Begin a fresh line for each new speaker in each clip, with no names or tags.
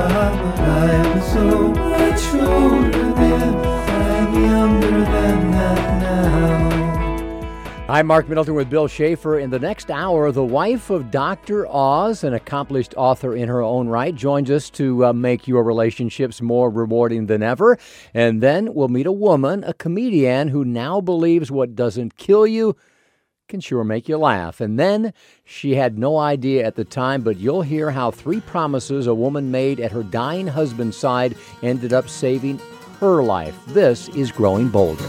I'm.
I'm Marc Middleton with Bill Shafer. In the next hour, the wife of Dr. Oz, an accomplished author in her own right, joins us to uh, make your relationships more rewarding than ever. And then we'll meet a woman, a comedian, who now believes what doesn't kill you can sure make you laugh. And then she had no idea at the time, but you'll hear how three promises a woman made at her dying husband's side ended up saving her life. This is Growing Bolder.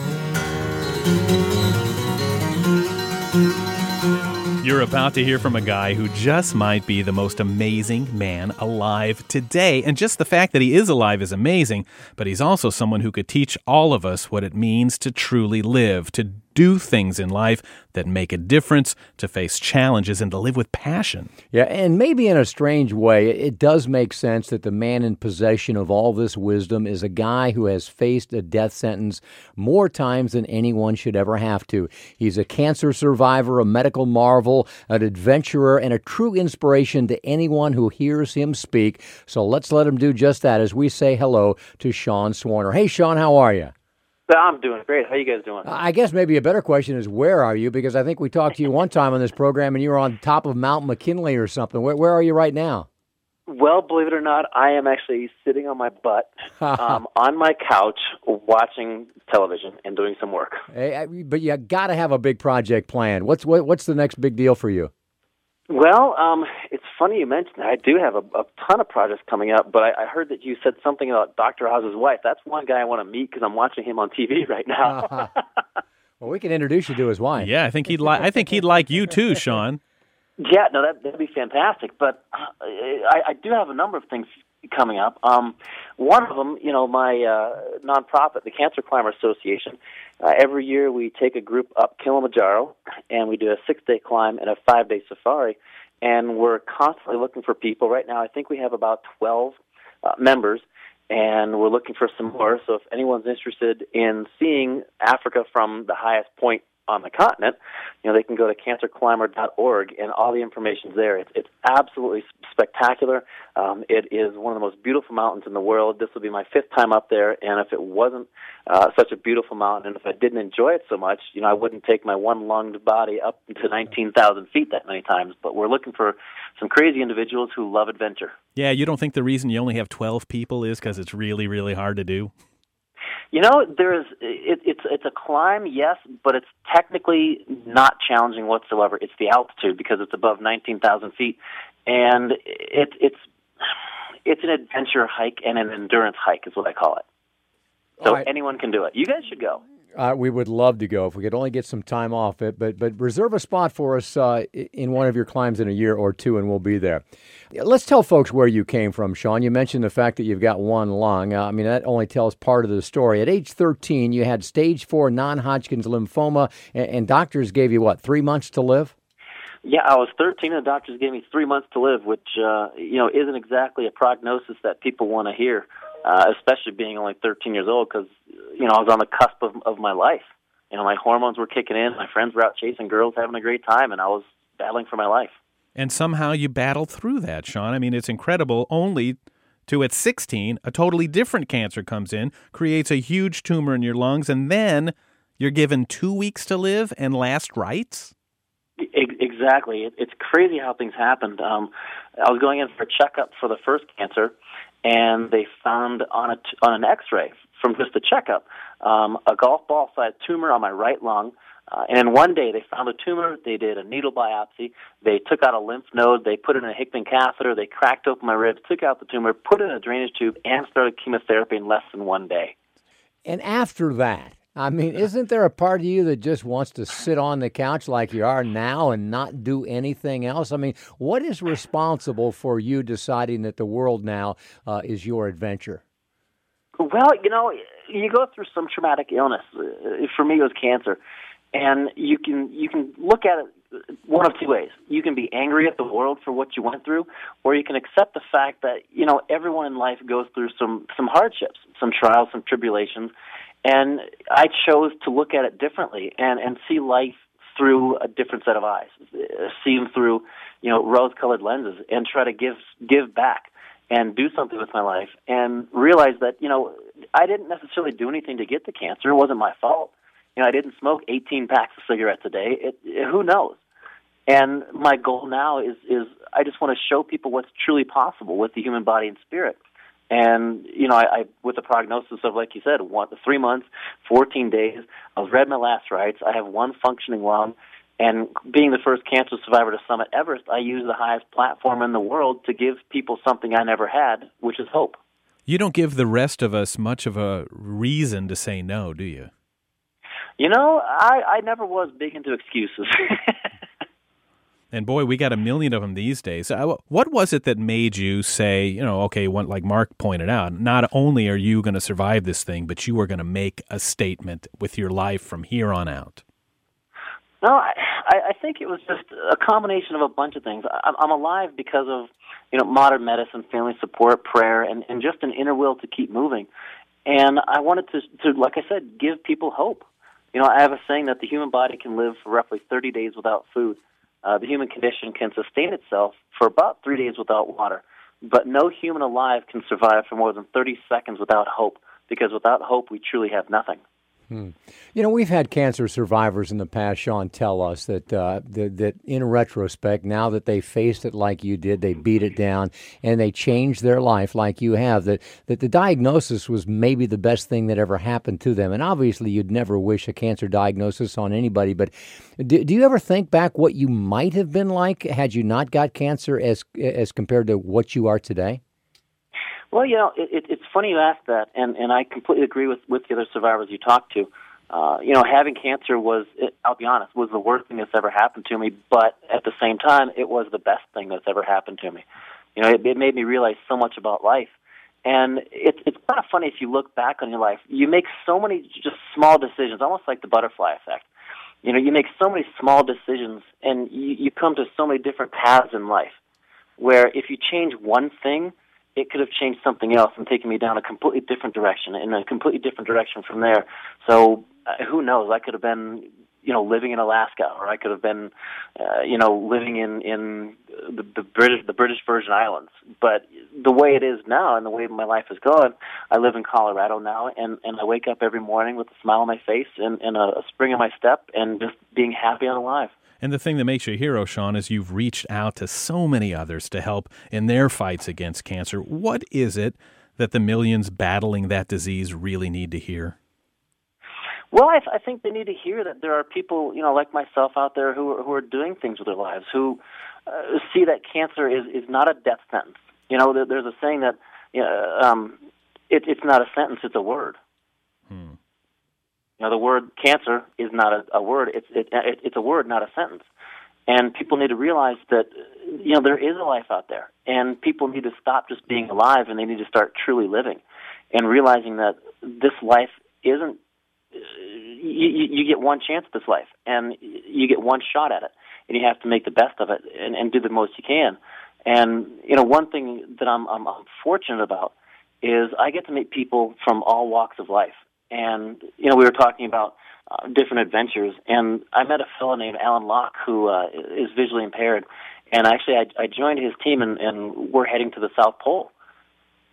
You're about to hear from a guy who just might be the most amazing man alive today. And just the fact that he is alive is amazing, but he's also someone who could teach all of us what it means to truly live, to do things in life that make a difference, to face challenges, and to live with passion.
Yeah, and maybe in a strange way, it does make sense that the man in possession of all this wisdom is a guy who has faced a death sentence more times than anyone should ever have to. He's a cancer survivor, a medical marvel, an adventurer, and a true inspiration to anyone who hears him speak. So let's let him do just that as we say hello to Sean Swarner. Hey, Sean, how are you?
I'm doing great. How you guys doing?
I guess maybe a better question is where are you? Because I think we talked to you one time on this program and you were on top of Mount McKinley or something. Where, where are you right now?
Well, believe it or not, I am actually sitting on my butt um, on my couch watching television and doing some work.
Hey, but you got to have a big project planned. What's what, what's the next big deal for you?
Well, um, it's funny you mentioned that. I do have a, a ton of projects coming up, but I, I heard that you said something about Dr. Oz's wife. That's one guy I want to meet because I'm watching him on TV right now.
well, we can introduce you to his wife.
Yeah, I think he'd like. I think he'd like you too, Sean.
Yeah, no, that that'd be fantastic. But uh, I, I do have a number of things coming up. Um, one of them, you know, my uh, nonprofit, the Cancer Climber Association. Uh, every year, we take a group up Kilimanjaro, and we do a six-day climb and a five-day safari. And we're constantly looking for people. Right now, I think we have about twelve uh, members, and we're looking for some more. So, if anyone's interested in seeing Africa from the highest point on the continent, you know, they can go to cancerclimber.org and all the information's there. It's, it's absolutely spectacular. Um, it is one of the most beautiful mountains in the world. This will be my fifth time up there, and if it wasn't uh, such a beautiful mountain, and if I didn't enjoy it so much, you know, I wouldn't take my one-lunged body up to 19,000 feet that many times. But we're looking for some crazy individuals who love adventure.
Yeah, you don't think the reason you only have 12 people is because it's really, really hard to do?
You know, there's it, it's it's a climb, yes, but it's technically not challenging whatsoever. It's the altitude because it's above nineteen thousand feet, and it, it's it's an adventure hike and an endurance hike is what I call it. So right. anyone can do it. You guys should go.
Uh, we would love to go if we could only get some time off it, but but reserve a spot for us uh, in one of your climbs in a year or two, and we'll be there. Let's tell folks where you came from, Sean. You mentioned the fact that you've got one lung. Uh, I mean, that only tells part of the story. At age 13, you had stage four non-Hodgkin's lymphoma, and, and doctors gave you what three months to live.
Yeah, I was 13, and the doctors gave me three months to live, which uh, you know isn't exactly a prognosis that people want to hear uh, especially being only 13 years old because you know I was on the cusp of, of my life. You know, my hormones were kicking in. My friends were out chasing girls, having a great time, and I was battling for my life.
And somehow you battled through that, Sean. I mean, it's incredible. Only to at 16, a totally different cancer comes in, creates a huge tumor in your lungs, and then you're given two weeks to live and last rites.
Exactly. It's crazy how things happened. Um, I was going in for a checkup for the first cancer, and they found on a t- on an X-ray from just a checkup um, a golf ball-sized tumor on my right lung. Uh, and in one day, they found a tumor. They did a needle biopsy. They took out a lymph node. They put in a Hickman catheter. They cracked open my ribs, took out the tumor, put in a drainage tube, and started chemotherapy in less than one day.
And after that, I mean, isn't there a part of you that just wants to sit on the couch like you are now and not do anything else? I mean, what is responsible for you deciding that the world now uh, is your adventure?
Well, you know, you go through some traumatic illness. Uh, for me, it was cancer, and you can you can look at it one of two ways. You can be angry at the world for what you went through, or you can accept the fact that you know everyone in life goes through some some hardships, some trials, some tribulations, and I chose to look at it differently and, and see life through a different set of eyes, see them through, you know, rose-colored lenses, and try to give give back. and do something with my life and realize that you know I didn't necessarily do anything to get the cancer. It wasn't my fault. You know, I didn't smoke 18 packs of cigarettes a day. It, it, who knows? And my goal now is is I just want to show people what's truly possible with the human body and spirit. And you know, I, I with the prognosis of like you said, one three months, 14 days. I was read my last rites. I have one functioning lung. And being the first cancer survivor to summit Everest, I use the highest platform in the world to give people something I never had, which is hope.
You don't give the rest of us much of a reason to say no, do you?
You know, I, I never was big into excuses.
and boy, we got a million of them these days. Uh, what was it that made you say, you know, okay, like Marc pointed out, not only are you going to survive this thing, but you are going to make a statement with your life from here on out?
No, I, I think it was just a combination of a bunch of things. I'm, I'm alive because of you know modern medicine, family support, prayer, and, and just an inner will to keep moving. And I wanted to, to, like I said, give people hope. You know, I have a saying that the human body can live for roughly 30 days without food. Uh, the human condition can sustain itself for about three days without water, but no human alive can survive for more than 30 seconds without hope, because without hope, we truly have nothing.
Hmm. You know, we've had cancer survivors in the past, Sean, tell us that, uh, that, that in retrospect, now that they faced it like you did, they beat it down and they changed their life like you have, that, that the diagnosis was maybe the best thing that ever happened to them. And obviously, you'd never wish a cancer diagnosis on anybody, but do, do you ever think back what you might have been like had you not got cancer as, as compared to what you are today?
Well, you know, it, it, it's funny you ask that, and and I completely agree with with the other survivors you talked to. Uh, you know, having cancer was, I'll be honest, was the worst thing that's ever happened to me. But at the same time, it was the best thing that's ever happened to me. You know, it, it made me realize so much about life. And it's it's kind of funny if you look back on your life. You make so many just small decisions, almost like the butterfly effect. You know, you make so many small decisions, and you, you come to so many different paths in life. Where if you change one thing, it could have changed something else and taken me down a completely different direction, in a completely different direction from there. So uh, who knows? I could have been, you know, living in Alaska, or I could have been, uh, you know, living in in the, the British the British Virgin Islands. But the way it is now, and the way my life has gone, I live in Colorado now, and and I wake up every morning with a smile on my face and, and a, a spring in my step, and just being happy and alive.
And the thing that makes you a hero, Sean, is you've reached out to so many others to help in their fights against cancer. What is it that the millions battling that disease really need to hear?
Well, I, th- I think they need to hear that there are people, you know, like myself out there who are, who are doing things with their lives, who uh, see that cancer is is not a death sentence. You know, there, there's a saying that you know, um, it, it's not a sentence; it's a word. Hmm. You know, the word cancer is not a, a word; it's it, it, it's a word, not a sentence. And people need to realize that you know there is a life out there, and people need to stop just being alive, and they need to start truly living, and realizing that this life isn't. You, you get one chance at this life, and you get one shot at it, and you have to make the best of it and, and do the most you can. And you know, one thing that I'm, I'm, I'm fortunate about is I get to meet people from all walks of life and you know we were talking about uh, different adventures, and I met a fellow named Alan Lock who uh, is visually impaired, and actually I, I joined his team, and, and we're heading to the South Pole,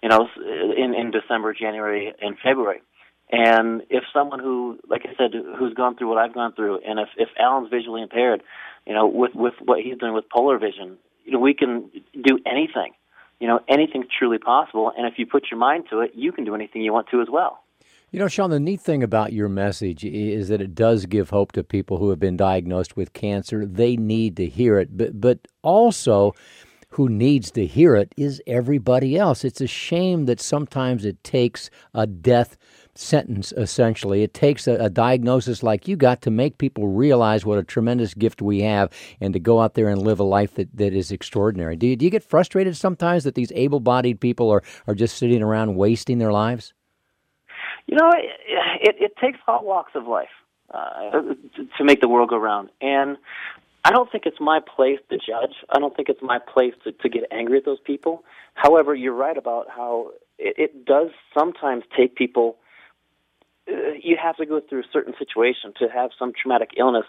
you know, in in December, January, and February. And if someone who, like I said, who's gone through what I've gone through, and if if Alan's visually impaired, you know, with with what he's doing with polar vision, you know, we can do anything. You know, anything's truly possible, and if you put your mind to it, you can do anything you want to as well.
You know, Sean, the neat thing about your message is that it does give hope to people who have been diagnosed with cancer. They need to hear it, but but also who needs to hear it is everybody else. It's a shame that sometimes it takes a death sentence essentially. It takes a, a, diagnosis like you got to make people realize what a tremendous gift we have and to go out there and live a life that, that is extraordinary. Do you, do you get frustrated sometimes that these able bodied people are, are just sitting around wasting their lives?
You know, it, it, it takes all walks of life uh, to make the world go round, and I don't think it's my place to judge. I don't think it's my place to, to get angry at those people. However, you're right about how it, it does sometimes take people. Uh, you have to go through a certain situation to have some traumatic illness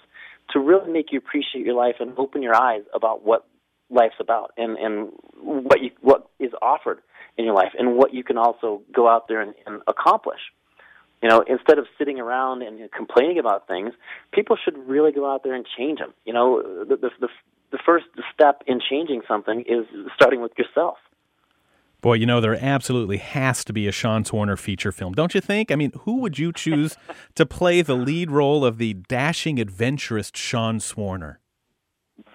to really make you appreciate your life and open your eyes about what life's about and and what you what is offered in your life and what you can also go out there and, and accomplish. You know, instead of sitting around and complaining about things, people should really go out there and change them. You know, the the the, the first step in changing something is starting with yourself.
Boy, you know, there absolutely has to be a Sean Swarner feature film, don't you think? I mean, who would you choose to play the lead role of the dashing adventurist Sean Swarner?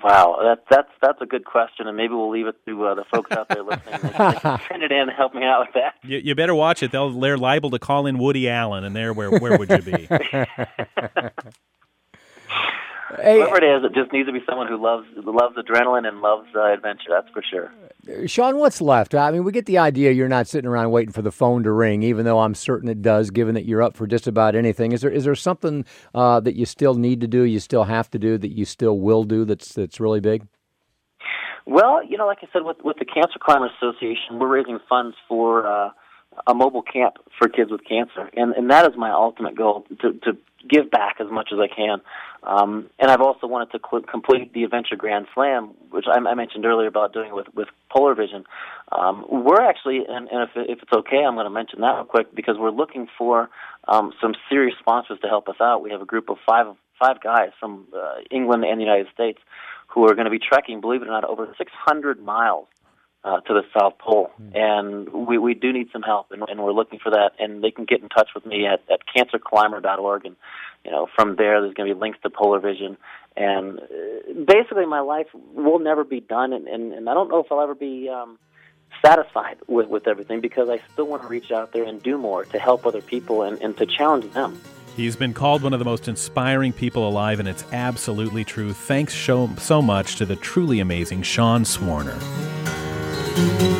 Wow, that, that's that's a good question, and maybe we'll leave it to uh, the folks out there listening. They can send it in and help me out with that.
You, you better watch it. They'll, they're liable to call in Woody Allen, and there, where where would you be?
Hey,
Whoever it is, it just needs to be someone who loves loves adrenaline and loves uh, adventure. That's for sure.
Sean, what's left? I mean, we get the idea you're not sitting around waiting for the phone to ring, even though I'm certain it does, given that you're up for just about anything. Is there is there something uh, that you still need to do, you still have to do, that you still will do that's that's really big?
Well, you know, like I said, with with the Cancer Climber Association, we're raising funds for uh, a mobile camp for kids with cancer, and and that is my ultimate goal to to give back as much as I can. Um, and I've also wanted to cl- complete the Adventure Grand Slam, which I, I mentioned earlier about doing with with Polar Vision. Um, we're actually, and, and if, if it's okay, I'm going to mention that real quick because we're looking for um, some serious sponsors to help us out. We have a group of five five guys from uh, England and the United States who are going to be trekking, believe it or not, over 600 miles uh, to the South Pole, and we we do need some help, and, and we're looking for that. And they can get in touch with me at at cancerclimber.org, and you know from there there's going to be links to Polar Vision, and uh, basically my life will never be done, and and, and I don't know if I'll ever be. Um, satisfied with, with everything because I still want to reach out there and do more to help other people and, and to challenge them.
He's been called one of the most inspiring people alive, and it's absolutely true. Thanks so, so much to the truly amazing Sean Swarner.
Thank you.